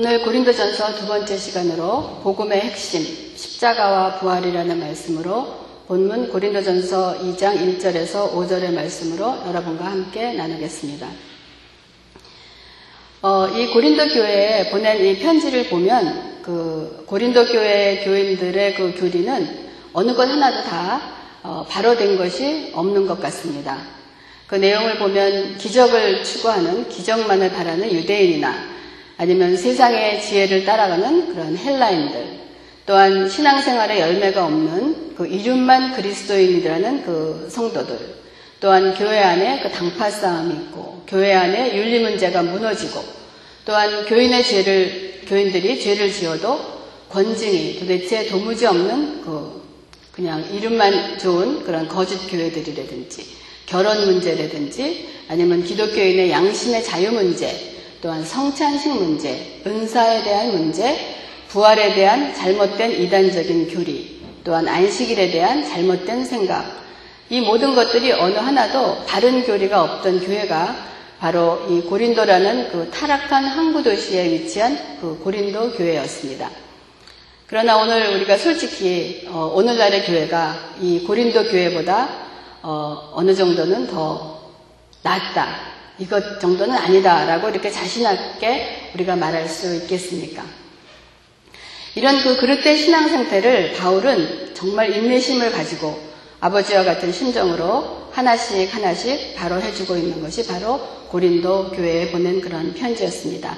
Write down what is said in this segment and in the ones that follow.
오늘 고린도전서 두 번째 시간으로 복음의 핵심 십자가와 부활이라는 말씀으로 본문 고린도전서 2장 1절에서 5절의 말씀으로 여러분과 함께 나누겠습니다. 어, 이 고린도 교회에 보낸 이 편지를 보면 그 고린도 교회 교인들의 그 교리는 어느 것 하나도 다 어, 바로 된 것이 없는 것 같습니다. 그 내용을 보면 기적을 추구하는 기적만을 바라는 유대인이나 아니면 세상의 지혜를 따라가는 그런 헬라인들, 또한 신앙생활에 열매가 없는 그 이름만 그리스도인이라는 그 성도들, 또한 교회 안에 그 당파 싸움이 있고, 교회 안에 윤리 문제가 무너지고, 또한 교인의 죄를, 교인들이 죄를 지어도 권징이 도대체 도무지 없는 그 그냥 이름만 좋은 그런 거짓 교회들이라든지, 결혼 문제라든지, 아니면 기독교인의 양심의 자유 문제, 또한 성찬식 문제, 은사에 대한 문제, 부활에 대한 잘못된 이단적인 교리, 또한 안식일에 대한 잘못된 생각, 이 모든 것들이 어느 하나도 바른 교리가 없던 교회가 바로 이 고린도라는 그 타락한 항구 도시에 위치한 그 고린도 교회였습니다. 그러나 오늘 우리가 솔직히 어, 오늘날의 교회가 이 고린도 교회보다 어, 느 정도는 더 낫다. 이것 정도는 아니다라고 이렇게 자신있게 우리가 말할 수 있겠습니까? 이런 그 그릇된 신앙 상태를 바울은 정말 인내심을 가지고 아버지와 같은 심정으로 하나씩 하나씩 바로 해주고 있는 것이 바로 고린도 교회에 보낸 그런 편지였습니다.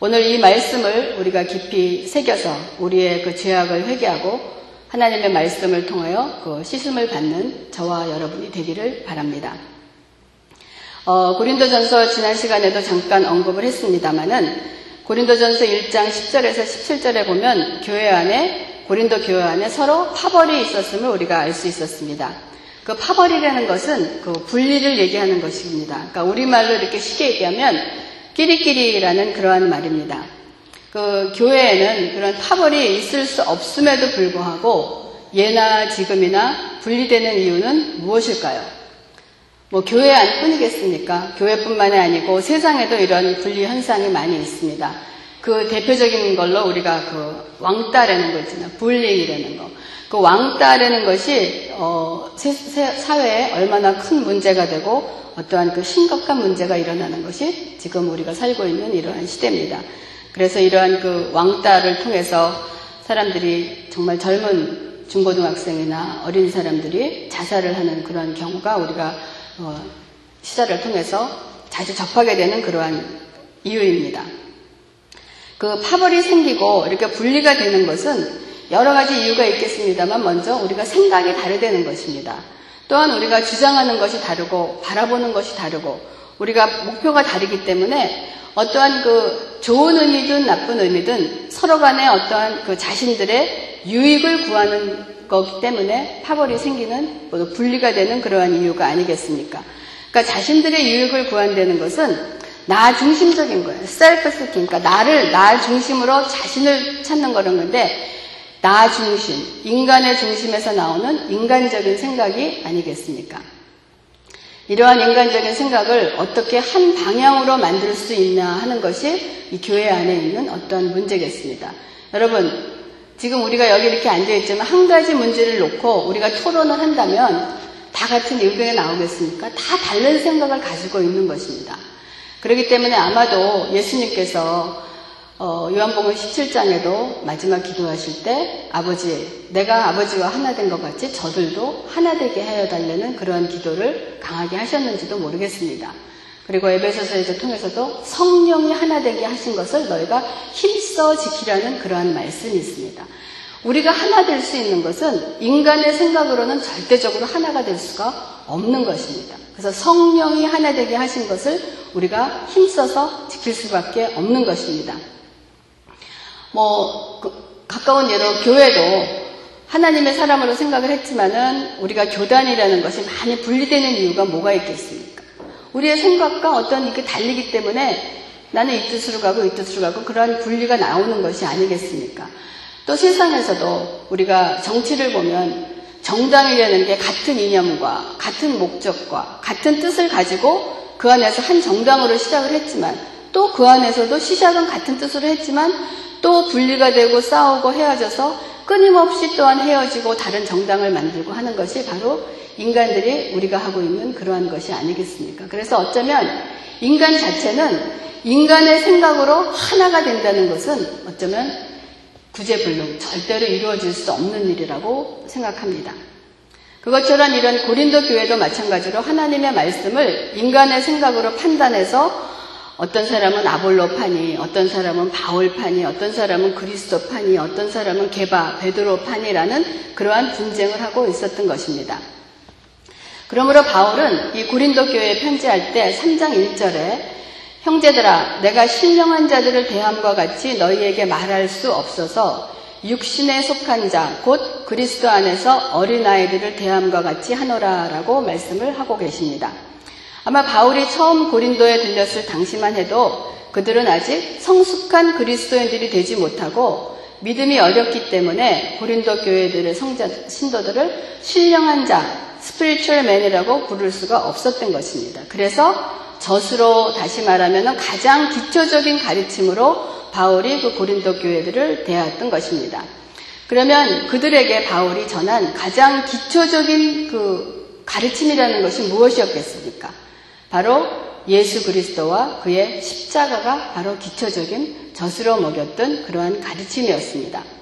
오늘 이 말씀을 우리가 깊이 새겨서 우리의 그 죄악을 회개하고 하나님의 말씀을 통하여 그 씻음을 받는 저와 여러분이 되기를 바랍니다. 어, 고린도전서 지난 시간에도 잠깐 언급을 했습니다만은 고린도전서 1장 10절에서 17절에 보면 교회 안에 고린도 교회 안에 서로 파벌이 있었음을 우리가 알 수 있었습니다. 그 파벌이라는 것은 그 분리를 얘기하는 것입니다. 그러니까 우리말로 이렇게 쉽게 얘기하면 끼리끼리라는 그러한 말입니다. 그 교회에는 그런 파벌이 있을 수 없음에도 불구하고 예나 지금이나 분리되는 이유는 무엇일까요? 뭐 교회 안 뿐이겠습니까? 교회뿐만이 아니고 세상에도 이런 분리 현상이 많이 있습니다. 그 대표적인 걸로 우리가 그 왕따라는 거 있잖아요. 불링이라는 거. 그 왕따라는 것이 어, 사회에 얼마나 큰 문제가 되고 어떠한 그 심각한 문제가 일어나는 것이 지금 우리가 살고 있는 이러한 시대입니다. 그래서 이러한 그 왕따를 통해서 사람들이 정말 젊은 중고등학생이나 어린 사람들이 자살을 하는 그런 경우가 우리가 어, 시사를 통해서 자주 접하게 되는 그러한 이유입니다. 그 파벌이 생기고 이렇게 분리가 되는 것은 여러 가지 이유가 있겠습니다만 먼저 우리가 생각이 다르다는 것입니다. 또한 우리가 주장하는 것이 다르고 바라보는 것이 다르고 우리가 목표가 다르기 때문에 어떠한 그 좋은 의미든 나쁜 의미든 서로 간에 어떠한 그 자신들의 유익을 구하는 거기 때문에 파벌이 생기는 분리가 되는 그러한 이유가 아니겠습니까? 그러니까 자신들의 유익을 구한다는 것은 나 중심적인 거예요. 셀프 스킹. 그러니까 나를 나 중심으로 자신을 찾는 거는 건데 나 중심, 인간의 중심에서 나오는 인간적인 생각이 아니겠습니까? 이러한 인간적인 생각을 어떻게 한 방향으로 만들 수 있나 하는 것이 이 교회 안에 있는 어떤 문제겠습니다. 여러분, 지금 우리가 여기 이렇게 앉아있지만 한 가지 문제를 놓고 우리가 토론을 한다면 다 같은 의견이 나오겠습니까? 다 다른 생각을 가지고 있는 것입니다. 그렇기 때문에 아마도 예수님께서 어, 요한복음 17장에도 마지막 기도하실 때 아버지, 내가 아버지와 하나 된 것 같이 저들도 하나 되게 하여 달라는 그런 기도를 강하게 하셨는지도 모르겠습니다. 그리고 에베소서에서 통해서도 성령이 하나 되게 하신 것을 너희가 힘써 지키라는 그러한 말씀이 있습니다. 우리가 하나 될 수 있는 것은 인간의 생각으로는 절대적으로 하나가 될 수가 없는 것입니다. 그래서 성령이 하나 되게 하신 것을 우리가 힘써서 지킬 수밖에 없는 것입니다. 뭐, 그, 가까운 예로 교회도 하나님의 사람으로 생각을 했지만은 우리가 교단이라는 것이 많이 분리되는 이유가 뭐가 있겠습니까? 우리의 생각과 어떤 이렇게 달리기 때문에 나는 이 뜻으로 가고 이 뜻으로 가고 그러한 분리가 나오는 것이 아니겠습니까? 또 세상에서도 우리가 정치를 보면 정당이라는 게 같은 이념과 같은 목적과 같은 뜻을 가지고 그 안에서 한 정당으로 시작을 했지만 또 그 안에서도 시작은 같은 뜻으로 했지만 또 분리가 되고 싸우고 헤어져서 끊임없이 또한 헤어지고 다른 정당을 만들고 하는 것이 바로 인간들이 우리가 하고 있는 그러한 것이 아니겠습니까? 그래서 어쩌면 인간 자체는 인간의 생각으로 하나가 된다는 것은 어쩌면 구제불능, 절대로 이루어질 수 없는 일이라고 생각합니다. 그것처럼 이런 고린도 교회도 마찬가지로 하나님의 말씀을 인간의 생각으로 판단해서 어떤 사람은 아볼로파니, 어떤 사람은 바울파니, 어떤 사람은 그리스도파니, 어떤 사람은 게바, 베드로파니라는 그러한 분쟁을 하고 있었던 것입니다. 그러므로 바울은 이 고린도 교회에 편지할 때 3장 1절에 형제들아 내가 신령한 자들을 대함과 같이 너희에게 말할 수 없어서 육신에 속한 자, 곧 그리스도 안에서 어린아이들을 대함과 같이 하노라라고 말씀을 하고 계십니다. 아마 바울이 처음 고린도에 들렸을 당시만 해도 그들은 아직 성숙한 그리스도인들이 되지 못하고 믿음이 어렵기 때문에 고린도 교회들의 성자, 신도들을 신령한 자, 스피리추얼 맨이라고 부를 수가 없었던 것입니다. 그래서 젖으로 다시 말하면 가장 기초적인 가르침으로 바울이 그 고린도 교회들을 대하였던 것입니다. 그러면 그들에게 바울이 전한 가장 기초적인 그 가르침이라는 것이 무엇이었겠습니까? 바로 예수 그리스도와 그의 십자가가 바로 기초적인 젖으로 먹였던 그러한 가르침이었습니다.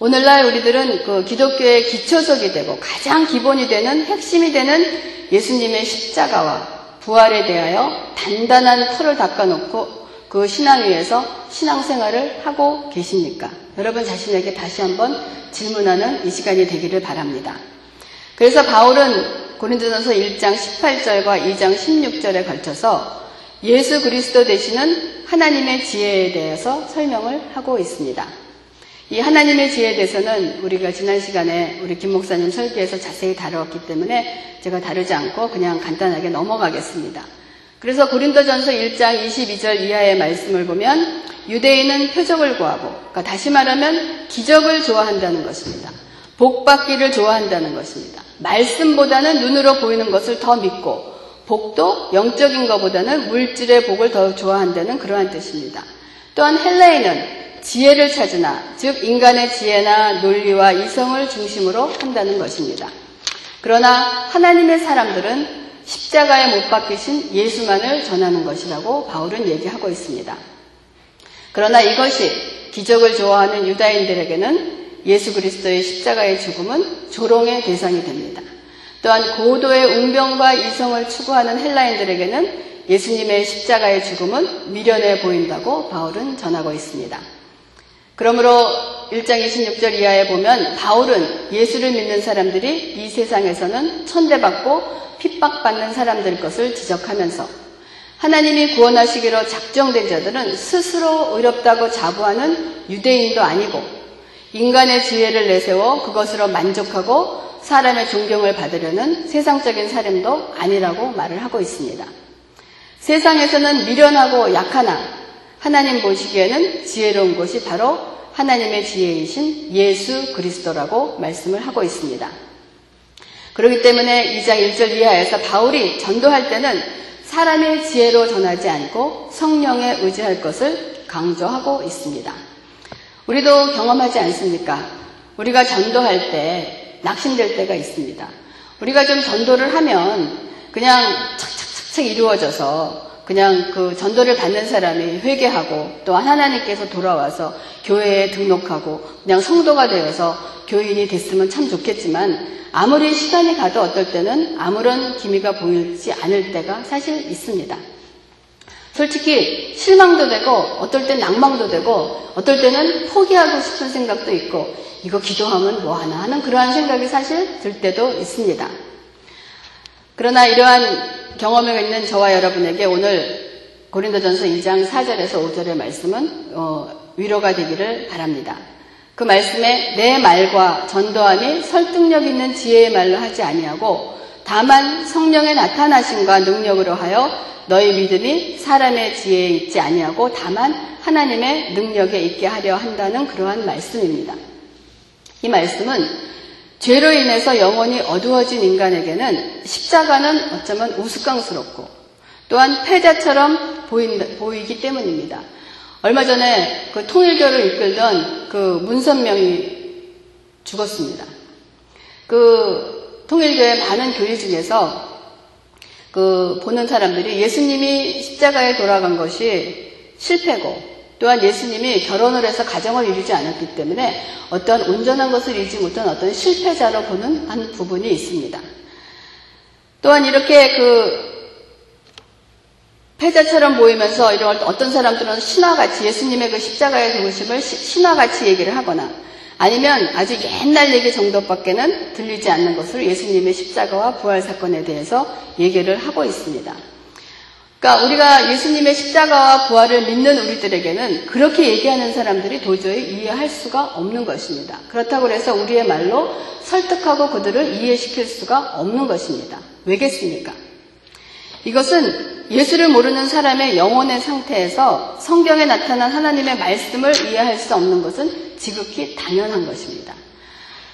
오늘날 우리들은 그 기독교의 기초석이 되고 가장 기본이 되는 핵심이 되는 예수님의 십자가와 부활에 대하여 단단한 털을 닦아놓고 그 신앙 위에서 신앙생활을 하고 계십니까? 여러분 자신에게 다시 한번 질문하는 이 시간이 되기를 바랍니다. 그래서 바울은 고린도전서 1장 18절과 2장 16절에 걸쳐서 예수 그리스도 되시는 하나님의 지혜에 대해서 설명을 하고 있습니다. 이 하나님의 지혜에 대해서는 우리가 지난 시간에 우리 김 목사님 설교에서 자세히 다루었기 때문에 제가 다루지 않고 그냥 간단하게 넘어가겠습니다. 그래서 고린도전서 1장 22절 이하의 말씀을 보면 유대인은 표적을 구하고 그러니까 다시 말하면 기적을 좋아한다는 것입니다. 복 받기를 좋아한다는 것입니다. 말씀보다는 눈으로 보이는 것을 더 믿고 복도 영적인 것보다는 물질의 복을 더 좋아한다는 그러한 뜻입니다. 또한 헬레인은 지혜를 찾으나 즉 인간의 지혜나 논리와 이성을 중심으로 한다는 것입니다. 그러나 하나님의 사람들은 십자가에 못 박히신 예수만을 전하는 것이라고 바울은 얘기하고 있습니다. 그러나 이것이 기적을 좋아하는 유다인들에게는 예수 그리스도의 십자가의 죽음은 조롱의 대상이 됩니다. 또한 고도의 운명과 이성을 추구하는 헬라인들에게는 예수님의 십자가의 죽음은 미련해 보인다고 바울은 전하고 있습니다. 그러므로 1장 26절 이하에 보면 바울은 예수를 믿는 사람들이 이 세상에서는 천대받고 핍박받는 사람들 것을 지적하면서 하나님이 구원하시기로 작정된 자들은 스스로 의롭다고 자부하는 유대인도 아니고 인간의 지혜를 내세워 그것으로 만족하고 사람의 존경을 받으려는 세상적인 사람도 아니라고 말을 하고 있습니다. 세상에서는 미련하고 약하나 하나님 보시기에는 지혜로운 것이 바로 하나님의 지혜이신 예수 그리스도라고 말씀을 하고 있습니다. 그렇기 때문에 2장 1절 이하에서 바울이 전도할 때는 사람의 지혜로 전하지 않고 성령에 의지할 것을 강조하고 있습니다. 우리도 경험하지 않습니까? 우리가 전도할 때 낙심될 때가 있습니다. 우리가 좀 전도를 하면 그냥 착착착착 이루어져서 그냥 그 전도를 받는 사람이 회개하고 또 하나님께서 돌아와서 교회에 등록하고 그냥 성도가 되어서 교인이 됐으면 참 좋겠지만 아무리 시간이 가도 어떨 때는 아무런 기미가 보이지 않을 때가 사실 있습니다. 솔직히 실망도 되고 어떨 땐 낭망도 되고 어떨 때는 포기하고 싶은 생각도 있고 이거 기도하면 뭐 하나 하는 그러한 생각이 사실 들 때도 있습니다. 그러나 이러한 경험을 있는 저와 여러분에게 오늘 고린도전서 2장 4절에서 5절의 말씀은 어, 위로가 되기를 바랍니다. 그 말씀에 내 말과 전도함이 설득력 있는 지혜의 말로 하지 아니하고 다만 성령의 나타나심과 능력으로 하여 너희 믿음이 사람의 지혜에 있지 아니하고 다만 하나님의 능력에 있게 하려 한다는 그러한 말씀입니다. 이 말씀은 죄로 인해서 영혼이 어두워진 인간에게는 십자가는 어쩌면 우스꽝스럽고 또한 패자처럼 보이기 때문입니다. 얼마 전에 그 통일교를 이끌던 그 문선명이 죽었습니다. 그 통일교의 많은 교리 중에서 그 보는 사람들이 예수님이 십자가에 돌아간 것이 실패고 또한 예수님이 결혼을 해서 가정을 이루지 않았기 때문에 어떠한 온전한 것을 이루지 못한 어떤 실패자로 보는 한 부분이 있습니다. 또한 이렇게 그 패자처럼 보이면서 이런 어떤 사람들은 신화같이 예수님의 그 십자가의 죽으심을 신화같이 얘기를 하거나 아니면 아주 옛날 얘기 정도밖에는 들리지 않는 것을 예수님의 십자가와 부활 사건에 대해서 얘기를 하고 있습니다. 그러니까 우리가 예수님의 십자가와 부활을 믿는 우리들에게는 그렇게 얘기하는 사람들이 도저히 이해할 수가 없는 것입니다. 그렇다고 해서 우리의 말로 설득하고 그들을 이해시킬 수가 없는 것입니다. 왜겠습니까? 이것은 예수를 모르는 사람의 영혼의 상태에서 성경에 나타난 하나님의 말씀을 이해할 수 없는 것은 지극히 당연한 것입니다.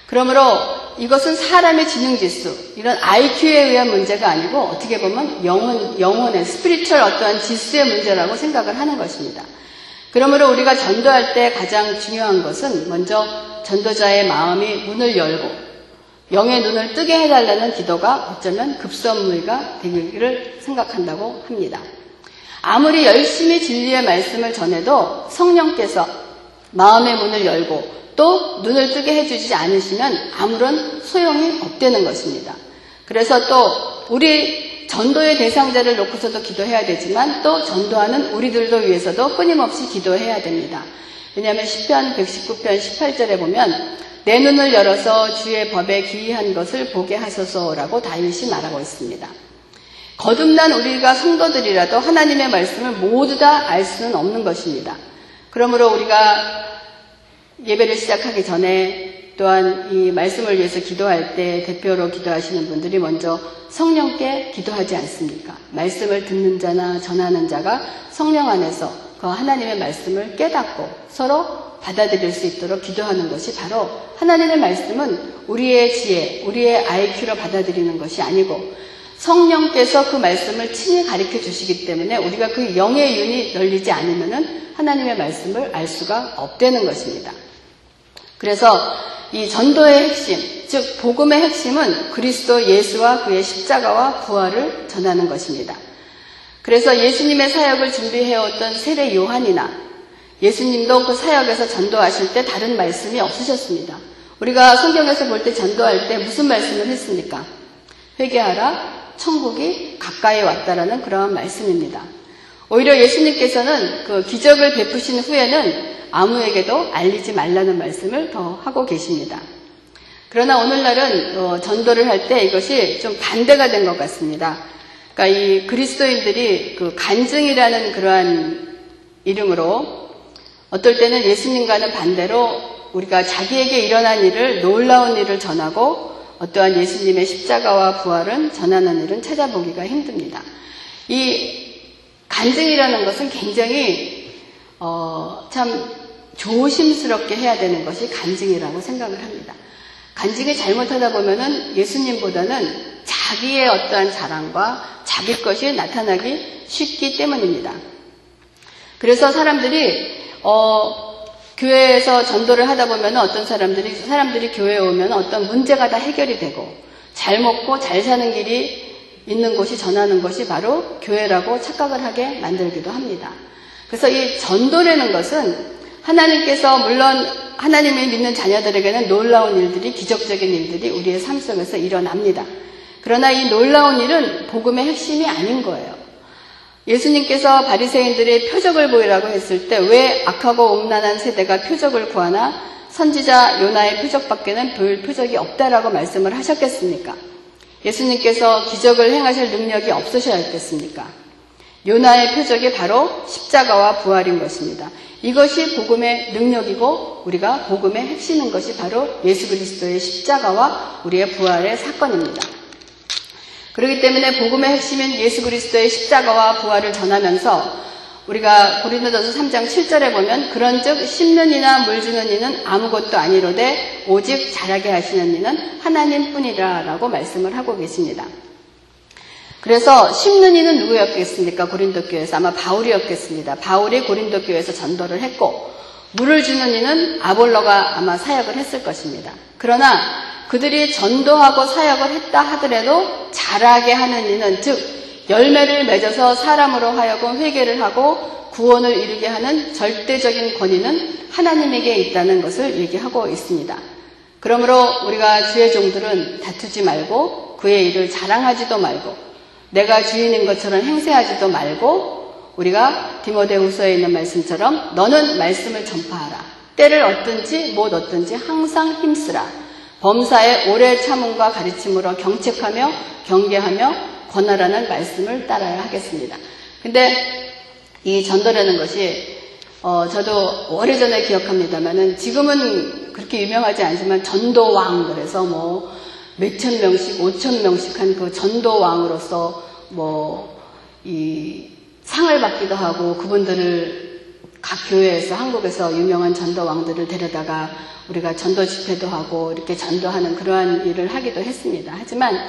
그러므로 이것은 사람의 지능 지수, 이런 IQ에 의한 문제가 아니고 어떻게 보면 영혼, 영혼의 스피리추얼 어떠한 지수의 문제라고 생각을 하는 것입니다. 그러므로 우리가 전도할 때 가장 중요한 것은 먼저 전도자의 마음이 문을 열고 영의 눈을 뜨게 해달라는 기도가 어쩌면 급선무가 되기를 생각한다고 합니다. 아무리 열심히 진리의 말씀을 전해도 성령께서 마음의 문을 열고 또 눈을 뜨게 해주지 않으시면 아무런 소용이 없다는 것입니다. 그래서 또 우리 전도의 대상자를 놓고서도 기도해야 되지만 또 전도하는 우리들도 위해서도 끊임없이 기도해야 됩니다. 왜냐하면 10편 119편 18절에 보면 내 눈을 열어서 주의 법에 기이한 것을 보게 하소서라고 다윗이 말하고 있습니다. 거듭난 우리가 성도들이라도 하나님의 말씀을 모두 다 알 수는 없는 것입니다. 그러므로 우리가 예배를 시작하기 전에 또한 이 말씀을 위해서 기도할 때 대표로 기도하시는 분들이 먼저 성령께 기도하지 않습니까? 말씀을 듣는 자나 전하는 자가 성령 안에서 그 하나님의 말씀을 깨닫고 서로 받아들일 수 있도록 기도하는 것이 바로 하나님의 말씀은 우리의 지혜, 우리의 IQ로 받아들이는 것이 아니고 성령께서 그 말씀을 친히 가르쳐 주시기 때문에 우리가 그 영의 윤이 열리지 않으면 하나님의 말씀을 알 수가 없다는 것입니다. 그래서 이 전도의 핵심, 즉 복음의 핵심은 그리스도 예수와 그의 십자가와 부활을 전하는 것입니다. 그래서 예수님의 사역을 준비해왔던 세례 요한이나 예수님도 그 사역에서 전도하실 때 다른 말씀이 없으셨습니다. 우리가 성경에서 볼 때 전도할 때 무슨 말씀을 했습니까? 회개하라, 천국이 가까이 왔다라는 그러한 말씀입니다. 오히려 예수님께서는 그 기적을 베푸신 후에는 아무에게도 알리지 말라는 말씀을 더 하고 계십니다. 그러나 오늘날은 어, 전도를 할 때 이것이 좀 반대가 된 것 같습니다. 그러니까 이 그리스도인들이 그 간증이라는 그러한 이름으로 어떨 때는 예수님과는 반대로 우리가 자기에게 일어난 일을 놀라운 일을 전하고 어떠한 예수님의 십자가와 부활은 전하는 일은 찾아보기가 힘듭니다. 이 간증이라는 것은 굉장히 어, 참 조심스럽게 해야 되는 것이 간증이라고 생각을 합니다. 간증이 잘못하다 보면은 예수님보다는 자기의 어떠한 자랑과 자기 것이 나타나기 쉽기 때문입니다. 그래서 사람들이 어, 교회에서 전도를 하다 보면 어떤 사람들이 사람들이 교회에 오면 어떤 문제가 다 해결이 되고 잘 먹고 잘 사는 길이 있는 곳이 전하는 것이 바로 교회라고 착각을 하게 만들기도 합니다. 그래서 이 전도라는 것은 하나님께서 물론 하나님을 믿는 자녀들에게는 놀라운 일들이 기적적인 일들이 우리의 삶 속에서 일어납니다. 그러나 이 놀라운 일은 복음의 핵심이 아닌 거예요. 예수님께서 바리새인들의 표적을 보이라고 했을 때 왜 악하고 음란한 세대가 표적을 구하나 선지자 요나의 표적밖에는 볼 표적이 없다라고 말씀을 하셨겠습니까? 예수님께서 기적을 행하실 능력이 없으셔야겠습니까? 요나의 표적이 바로 십자가와 부활인 것입니다. 이것이 복음의 능력이고 우리가 복음의 핵심인 것이 바로 예수 그리스도의 십자가와 우리의 부활의 사건입니다. 그렇기 때문에 복음의 핵심인 예수 그리스도의 십자가와 부활을 전하면서 우리가 고린도전서 3장 7절에 보면 그런즉 심는 이나 물 주는 이는 아무것도 아니로되 오직 자라게 하시는 이는 하나님뿐이라라고 말씀을 하고 계십니다. 그래서 심는 이는 누구였겠습니까? 고린도 교회에서 아마 바울이었겠습니다. 바울이 고린도 교회에서 전도를 했고 물을 주는 이는 아볼로가 아마 사역을 했을 것입니다. 그러나 그들이 전도하고 사역을 했다 하더라도 잘하게 하는 이는 즉 열매를 맺어서 사람으로 하여금 회개를 하고 구원을 이루게 하는 절대적인 권위는 하나님에게 있다는 것을 얘기하고 있습니다. 그러므로 우리가 주의 종들은 다투지 말고 그의 일을 자랑하지도 말고 내가 주인인 것처럼 행세하지도 말고 우리가 디모데후서에 있는 말씀처럼 너는 말씀을 전파하라. 때를 얻든지 못 얻든지 항상 힘쓰라. 범사에 오래 참음과 가르침으로 경책하며 경계하며 권하라는 말씀을 따라야 하겠습니다. 근데 이 전도라는 것이 어, 저도 오래전에 기억합니다만은 지금은 그렇게 유명하지 않지만 전도왕 그래서 뭐 몇천 명씩, 오천 명씩 한 그 전도왕으로서 뭐 이 상을 받기도 하고 그분들을 각 교회에서 한국에서 유명한 전도왕들을 데려다가 우리가 전도 집회도 하고 이렇게 전도하는 그러한 일을 하기도 했습니다. 하지만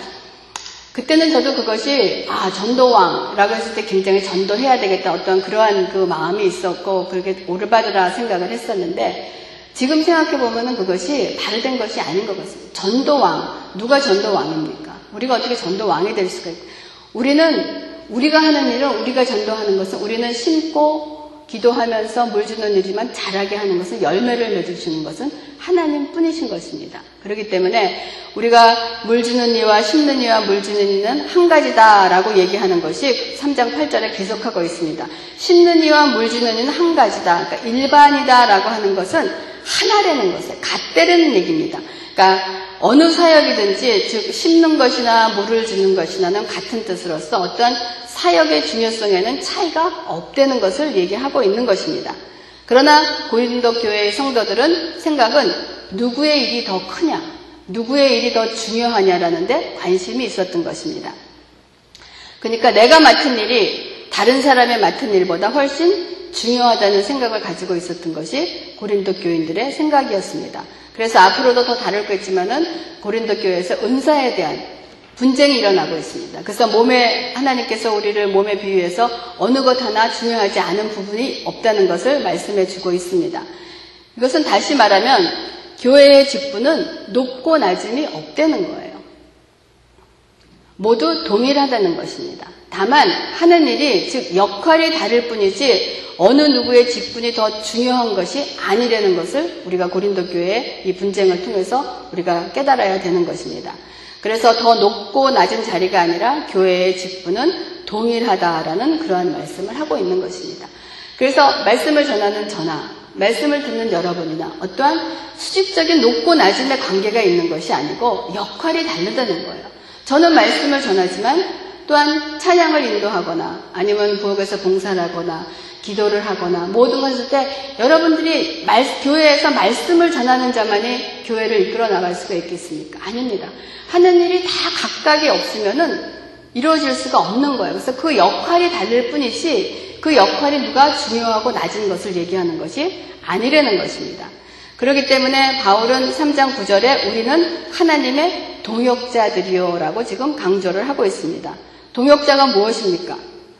그때는 저도 그것이 아 전도왕이라고 했을 때 굉장히 전도해야 되겠다 어떤 그러한 그 마음이 있었고 그렇게 오르바드라 생각을 했었는데 지금 생각해 보면은 그것이 발된 것이 아닌 것 같습니다. 전도왕 누가 전도왕입니까? 우리가 어떻게 전도왕이 될 수가 있고 우리는 우리가 하는 일은 우리가 전도하는 것은 우리는 심고 기도하면서 물 주는 일이지만 잘하게 하는 것은 열매를 맺어주는 것은 하나님 뿐이신 것입니다. 그렇기 때문에 우리가 물 주는 이와 심는 이와 물 주는 이는 한 가지다라고 얘기하는 것이 3장 8절에 계속하고 있습니다. 심는 이와 물 주는 이는 한 가지다. 그러니까 일반이다라고 하는 것은 하나라는 것에 같다는 얘기입니다. 그러니까 어느 사역이든지 즉 심는 것이나 물을 주는 것이나는 같은 뜻으로서 어떤 사역의 중요성에는 차이가 없다는 것을 얘기하고 있는 것입니다. 그러나 고린도 교회의 성도들은 생각은 누구의 일이 더 크냐, 누구의 일이 더 중요하냐라는 데 관심이 있었던 것입니다. 그러니까 내가 맡은 일이 다른 사람의 맡은 일보다 훨씬 중요하다는 생각을 가지고 있었던 것이 고린도 교인들의 생각이었습니다. 그래서 앞으로도 더 다룰 거겠지만은 고린도 교회에서 은사에 대한 분쟁이 일어나고 있습니다. 그래서 몸에 하나님께서 우리를 몸에 비유해서 어느 것 하나 중요하지 않은 부분이 없다는 것을 말씀해 주고 있습니다. 이것은 다시 말하면 교회의 직분은 높고 낮음이 없다는 거예요. 모두 동일하다는 것입니다. 다만 하는 일이 즉 역할이 다를 뿐이지 어느 누구의 직분이 더 중요한 것이 아니라는 것을 우리가 고린도 교회의 이 분쟁을 통해서 우리가 깨달아야 되는 것입니다. 그래서 더 높고 낮은 자리가 아니라 교회의 직분은 동일하다라는 그러한 말씀을 하고 있는 것입니다. 그래서 말씀을 전하는 전하, 말씀을 듣는 여러분이나 어떠한 수직적인 높고 낮음의 관계가 있는 것이 아니고 역할이 다르다는 거예요. 저는 말씀을 전하지만 또한 찬양을 인도하거나 아니면 부엌에서 봉사를 하거나 기도를 하거나 모든 것을 때 여러분들이 말, 교회에서 말씀을 전하는 자만이 교회를 이끌어 나갈 수가 있겠습니까? 아닙니다. 하는 일이 다 각각이 없으면은 이루어질 수가 없는 거예요. 그래서 그 역할이 다를 뿐이지 그 역할이 누가 중요하고 낮은 것을 얘기하는 것이 아니라는 것입니다. 그렇기 때문에 바울은 3장 9절에 우리는 하나님의 동역자들이요라고 지금 강조를 하고 있습니다. 동역자가 무엇입니까?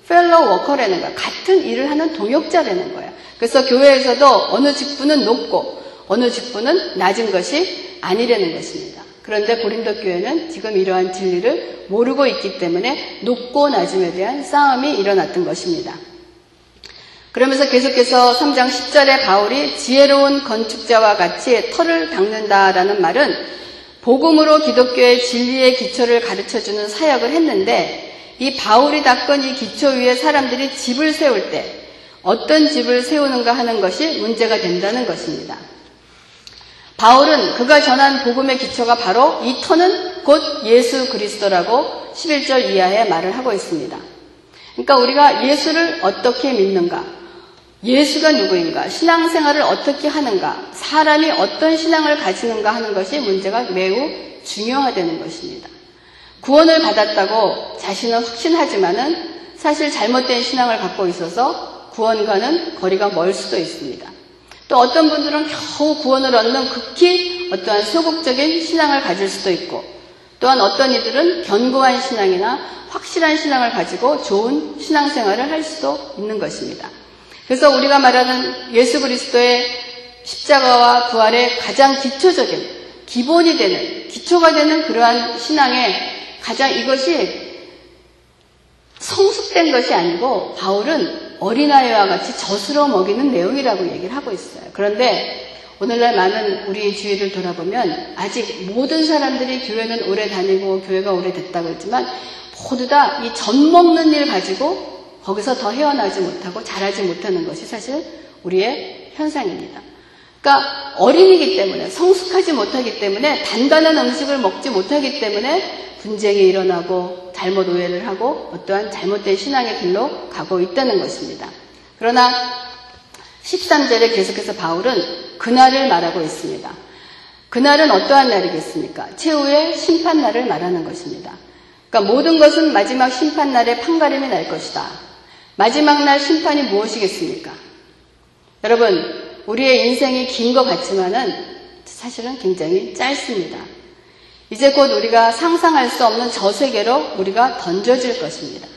펠로 워커라는 거야. 같은 일을 하는 동역자라는 거예요. 그래서 교회에서도 어느 직분은 높고 어느 직분은 낮은 것이 아니라는 것입니다. 그런데 고린도 교회는 지금 이러한 진리를 모르고 있기 때문에 높고 낮음에 대한 싸움이 일어났던 것입니다. 그러면서 계속해서 3장 10절에 바울이 지혜로운 건축자와 같이 털을 닦는다라는 말은 복음으로 기독교의 진리의 기초를 가르쳐주는 사역을 했는데 이 바울이 닦은 이 기초 위에 사람들이 집을 세울 때 어떤 집을 세우는가 하는 것이 문제가 된다는 것입니다. 바울은 그가 전한 복음의 기초가 바로 이 터는 곧 예수 그리스도라고 11절 이하에 말을 하고 있습니다. 그러니까 우리가 예수를 어떻게 믿는가, 예수가 누구인가, 신앙생활을 어떻게 하는가, 사람이 어떤 신앙을 가지는가 하는 것이 문제가 매우 중요하다는 것입니다. 구원을 받았다고 자신은 확신하지만은 사실 잘못된 신앙을 갖고 있어서 구원과는 거리가 멀 수도 있습니다. 또 어떤 분들은 겨우 구원을 얻는 극히 어떠한 소극적인 신앙을 가질 수도 있고 또한 어떤 이들은 견고한 신앙이나 확실한 신앙을 가지고 좋은 신앙생활을 할 수도 있는 것입니다. 그래서 우리가 말하는 예수 그리스도의 십자가와 부활의 가장 기초적인 기본이 되는 기초가 되는 그러한 신앙의 가장 이것이 성숙된 것이 아니고 바울은 어린아이와 같이 젖으로 먹이는 내용이라고 얘기를 하고 있어요. 그런데 오늘날 많은 우리 주위를 돌아보면 아직 모든 사람들이 교회는 오래 다니고 교회가 오래 됐다고 했지만 모두 다 이 젖 먹는 일 가지고 거기서 더 헤어나지 못하고 자라지 못하는 것이 사실 우리의 현상입니다. 그러니까 어린이기 때문에 성숙하지 못하기 때문에 단단한 음식을 먹지 못하기 때문에 분쟁이 일어나고 잘못 오해를 하고 어떠한 잘못된 신앙의 길로 가고 있다는 것입니다. 그러나 13절에 계속해서 바울은 그날을 말하고 있습니다. 그날은 어떠한 날이겠습니까? 최후의 심판날을 말하는 것입니다. 그러니까 모든 것은 마지막 심판날에 판가름이 날 것이다. 마지막 날 심판이 무엇이겠습니까? 여러분, 우리의 인생이 긴 것 같지만은 사실은 굉장히 짧습니다. 이제 곧 우리가 상상할 수 없는 저 세계로 우리가 던져질 것입니다.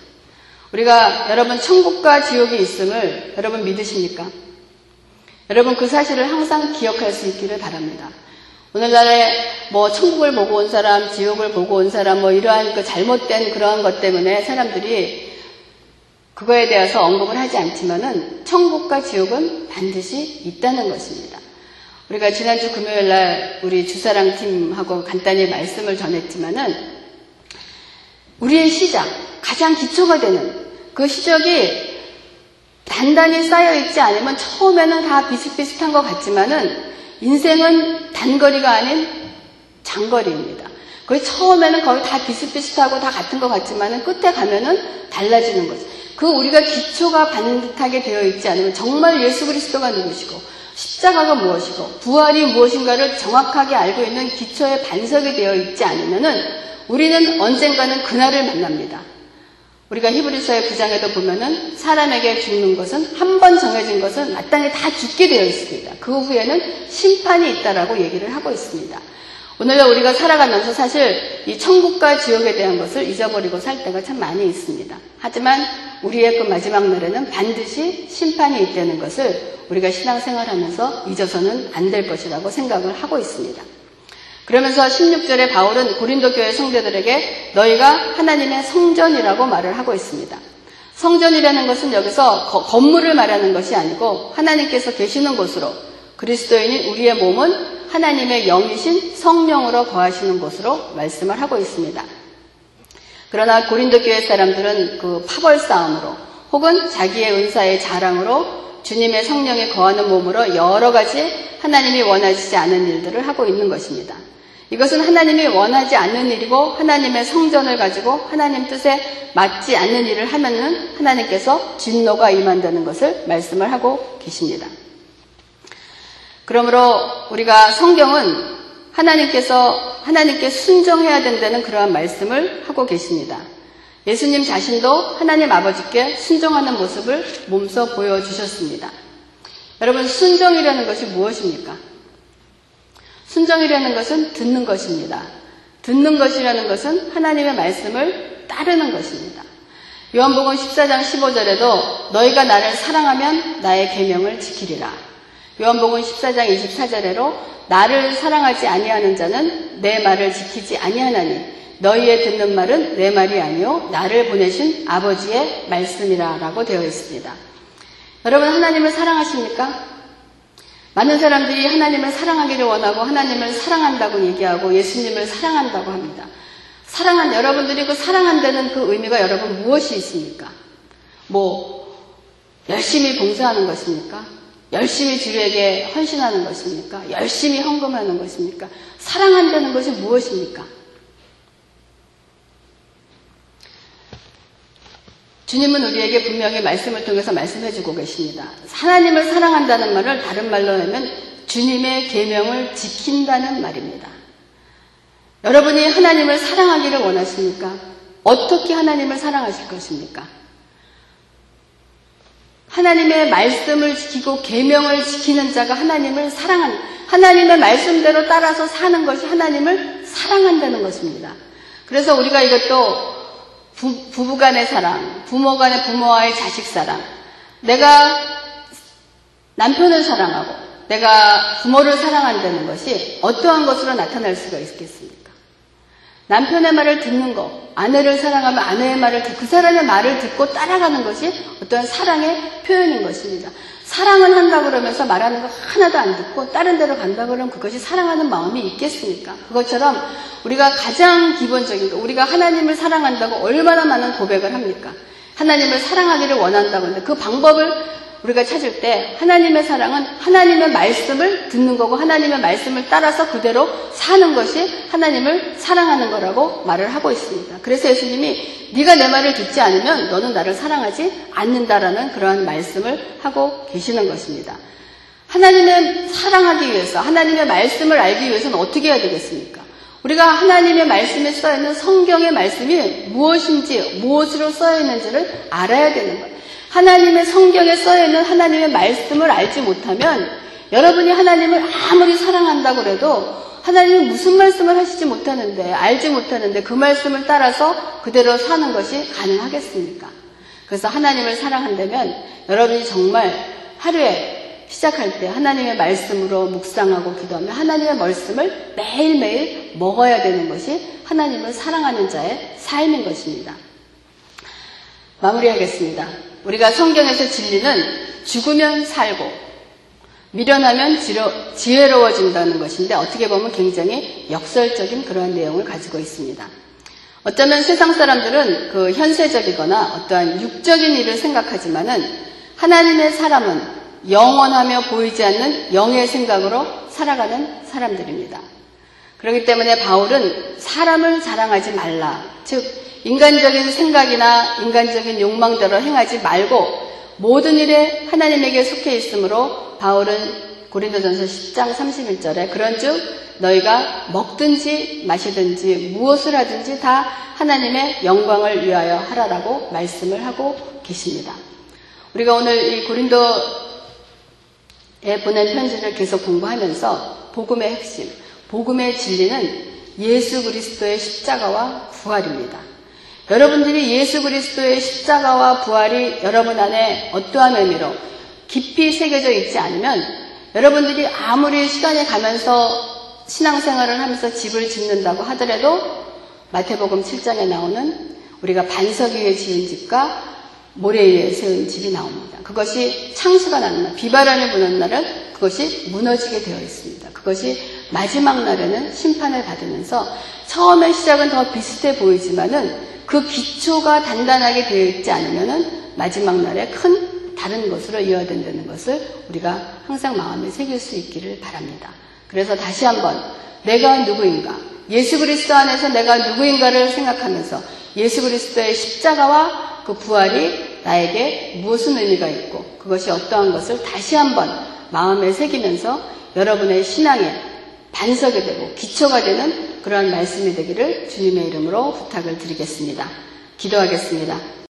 우리가 여러분 천국과 지옥이 있음을 여러분 믿으십니까? 여러분 그 사실을 항상 기억할 수 있기를 바랍니다. 오늘날에 뭐 천국을 보고 온 사람, 지옥을 보고 온 사람, 뭐 이러한 그 잘못된 그러한 것 때문에 사람들이 그거에 대해서 언급을 하지 않지만은 천국과 지옥은 반드시 있다는 것입니다. 우리가 지난주 금요일 날 우리 주사랑 팀하고 간단히 말씀을 전했지만은 우리의 시작, 가장 기초가 되는 그 시작이 단단히 쌓여 있지 않으면 처음에는 다 비슷비슷한 것 같지만은 인생은 단거리가 아닌 장거리입니다. 거의 처음에는 거의 다 비슷비슷하고 다 같은 것 같지만은 끝에 가면은 달라지는 거죠. 그 우리가 기초가 반듯하게 되어 있지 않으면 정말 예수 그리스도가 누구시고 십자가가 무엇이고 부활이 무엇인가를 정확하게 알고 있는 기초의 반석이 되어 있지 않으면은 우리는 언젠가는 그날을 만납니다. 우리가 히브리서의 9장에도 보면은 사람에게 죽는 것은 한 번 정해진 것은 마땅히 다 죽게 되어 있습니다. 그 후에는 심판이 있다라고 얘기를 하고 있습니다. 오늘날 우리가 살아가면서 사실 이 천국과 지옥에 대한 것을 잊어버리고 살 때가 참 많이 있습니다. 하지만 우리의 그 마지막 날에는 반드시 심판이 있다는 것을 우리가 신앙생활하면서 잊어서는 안 될 것이라고 생각을 하고 있습니다. 그러면서 16절에 바울은 고린도 교회 성도들에게 너희가 하나님의 성전이라고 말을 하고 있습니다. 성전이라는 것은 여기서 건물을 말하는 것이 아니고 하나님께서 계시는 곳으로 그리스도인인 우리의 몸은 하나님의 영이신 성령으로 거하시는 곳으로 말씀을 하고 있습니다. 그러나 고린도 교회 사람들은 그 파벌 싸움으로 혹은 자기의 은사의 자랑으로 주님의 성령이 거하는 몸으로 여러 가지 하나님이 원하지 않은 일들을 하고 있는 것입니다. 이것은 하나님이 원하지 않는 일이고 하나님의 성전을 가지고 하나님 뜻에 맞지 않는 일을 하면은 하나님께서 진노가 임한다는 것을 말씀을 하고 계십니다. 그러므로 우리가 성경은 하나님께서 하나님께 순종해야 된다는 그러한 말씀을 하고 계십니다. 예수님 자신도 하나님 아버지께 순종하는 모습을 몸소 보여주셨습니다. 여러분, 순종이라는 것이 무엇입니까? 순종이라는 것은 듣는 것입니다. 듣는 것이라는 것은 하나님의 말씀을 따르는 것입니다. 요한복음 14장 15절에도 너희가 나를 사랑하면 나의 계명을 지키리라. 요한복음 14장 24절에로 나를 사랑하지 아니하는 자는 내 말을 지키지 아니하나니 너희의 듣는 말은 내 말이 아니요 나를 보내신 아버지의 말씀이라라고 되어 있습니다. 여러분 하나님을 사랑하십니까? 많은 사람들이 하나님을 사랑하기를 원하고 하나님을 사랑한다고 얘기하고 예수님을 사랑한다고 합니다. 사랑한 여러분들이 그 사랑한다는 그 의미가 여러분 무엇이 있습니까? 뭐 열심히 봉사하는 것입니까? 열심히 주에게 헌신하는 것입니까? 열심히 헌금하는 것입니까? 사랑한다는 것이 무엇입니까? 주님은 우리에게 분명히 말씀을 통해서 말씀해 주고 계십니다. 하나님을 사랑한다는 말을 다른 말로 하면 주님의 계명을 지킨다는 말입니다. 여러분이 하나님을 사랑하기를 원하십니까? 어떻게 하나님을 사랑하실 것입니까? 하나님의 말씀을 지키고 계명을 지키는 자가 하나님을 사랑한 하나님의 말씀대로 따라서 사는 것이 하나님을 사랑한다는 것입니다. 그래서 우리가 이것도 부, 부부 간의 사랑, 부모 간의 부모와의 자식 사랑, 내가 남편을 사랑하고 내가 부모를 사랑한다는 것이 어떠한 것으로 나타날 수가 있겠습니까? 남편의 말을 듣는 것, 아내를 사랑하면 아내의 말을 듣고 그 사람의 말을 듣고 따라가는 것이 어떠한 사랑의 표현인 것입니다. 사랑은 한다 그러면서 말하는 거 하나도 안 듣고 다른 데로 간다 그러면 그것이 사랑하는 마음이 있겠습니까? 그것처럼 우리가 가장 기본적인 거, 우리가 하나님을 사랑한다고 얼마나 많은 고백을 합니까? 하나님을 사랑하기를 원한다고 하는데 그 방법을 우리가 찾을 때 하나님의 사랑은 하나님의 말씀을 듣는 거고 하나님의 말씀을 따라서 그대로 사는 것이 하나님을 사랑하는 거라고 말을 하고 있습니다. 그래서 예수님이 네가 내 말을 듣지 않으면 너는 나를 사랑하지 않는다라는 그러한 말씀을 하고 계시는 것입니다. 하나님의 사랑하기 위해서 하나님의 말씀을 알기 위해서는 어떻게 해야 되겠습니까? 우리가 하나님의 말씀에 써 있는 성경의 말씀이 무엇인지 무엇으로 써 있는지를 알아야 되는 거예요. 하나님의 성경에 써 있는 하나님의 말씀을 알지 못하면 여러분이 하나님을 아무리 사랑한다고 해도 하나님이 무슨 말씀을 하시지 못하는데 알지 못하는데 그 말씀을 따라서 그대로 사는 것이 가능하겠습니까? 그래서 하나님을 사랑한다면 여러분이 정말 하루에 시작할 때 하나님의 말씀으로 묵상하고 기도하며 하나님의 말씀을 매일매일 먹어야 되는 것이 하나님을 사랑하는 자의 삶인 것입니다. 마무리하겠습니다. 우리가 성경에서 진리는 죽으면 살고 미련하면 지혜로워진다는 것인데 어떻게 보면 굉장히 역설적인 그러한 내용을 가지고 있습니다. 어쩌면 세상 사람들은 그 현세적이거나 어떠한 육적인 일을 생각하지만은 하나님의 사람은 영원하며 보이지 않는 영의 생각으로 살아가는 사람들입니다. 그렇기 때문에 바울은 사람을 자랑하지 말라. 즉, 인간적인 생각이나 인간적인 욕망대로 행하지 말고 모든 일에 하나님에게 속해 있으므로 바울은 고린도전서 10장 31절에 그런즉 너희가 먹든지 마시든지 무엇을 하든지 다 하나님의 영광을 위하여 하라라고 말씀을 하고 계십니다. 우리가 오늘 이 고린도에 보낸 편지를 계속 공부하면서 복음의 핵심, 복음의 진리는 예수 그리스도의 십자가와 부활입니다. 여러분들이 예수 그리스도의 십자가와 부활이 여러분 안에 어떠한 의미로 깊이 새겨져 있지 않으면 여러분들이 아무리 시간이 가면서 신앙생활을 하면서 집을 짓는다고 하더라도 마태복음 7장에 나오는 우리가 반석 위에 지은 집과 모래 위에 세운 집이 나옵니다. 그것이 창수가 나는 날, 비바람이 부는 날은 그것이 무너지게 되어 있습니다. 그것이 마지막 날에는 심판을 받으면서 처음의 시작은 더 비슷해 보이지만은 그 기초가 단단하게 되어 있지 않으면 마지막 날에 큰 다른 것으로 이어된다는 것을 우리가 항상 마음에 새길 수 있기를 바랍니다. 그래서 다시 한번 내가 누구인가 예수 그리스도 안에서 내가 누구인가를 생각하면서 예수 그리스도의 십자가와 그 부활이 나에게 무슨 의미가 있고 그것이 어떠한 것을 다시 한번 마음에 새기면서 여러분의 신앙에 반석이 되고 기초가 되는 그러한 말씀이 되기를 주님의 이름으로 부탁을 드리겠습니다. 기도하겠습니다.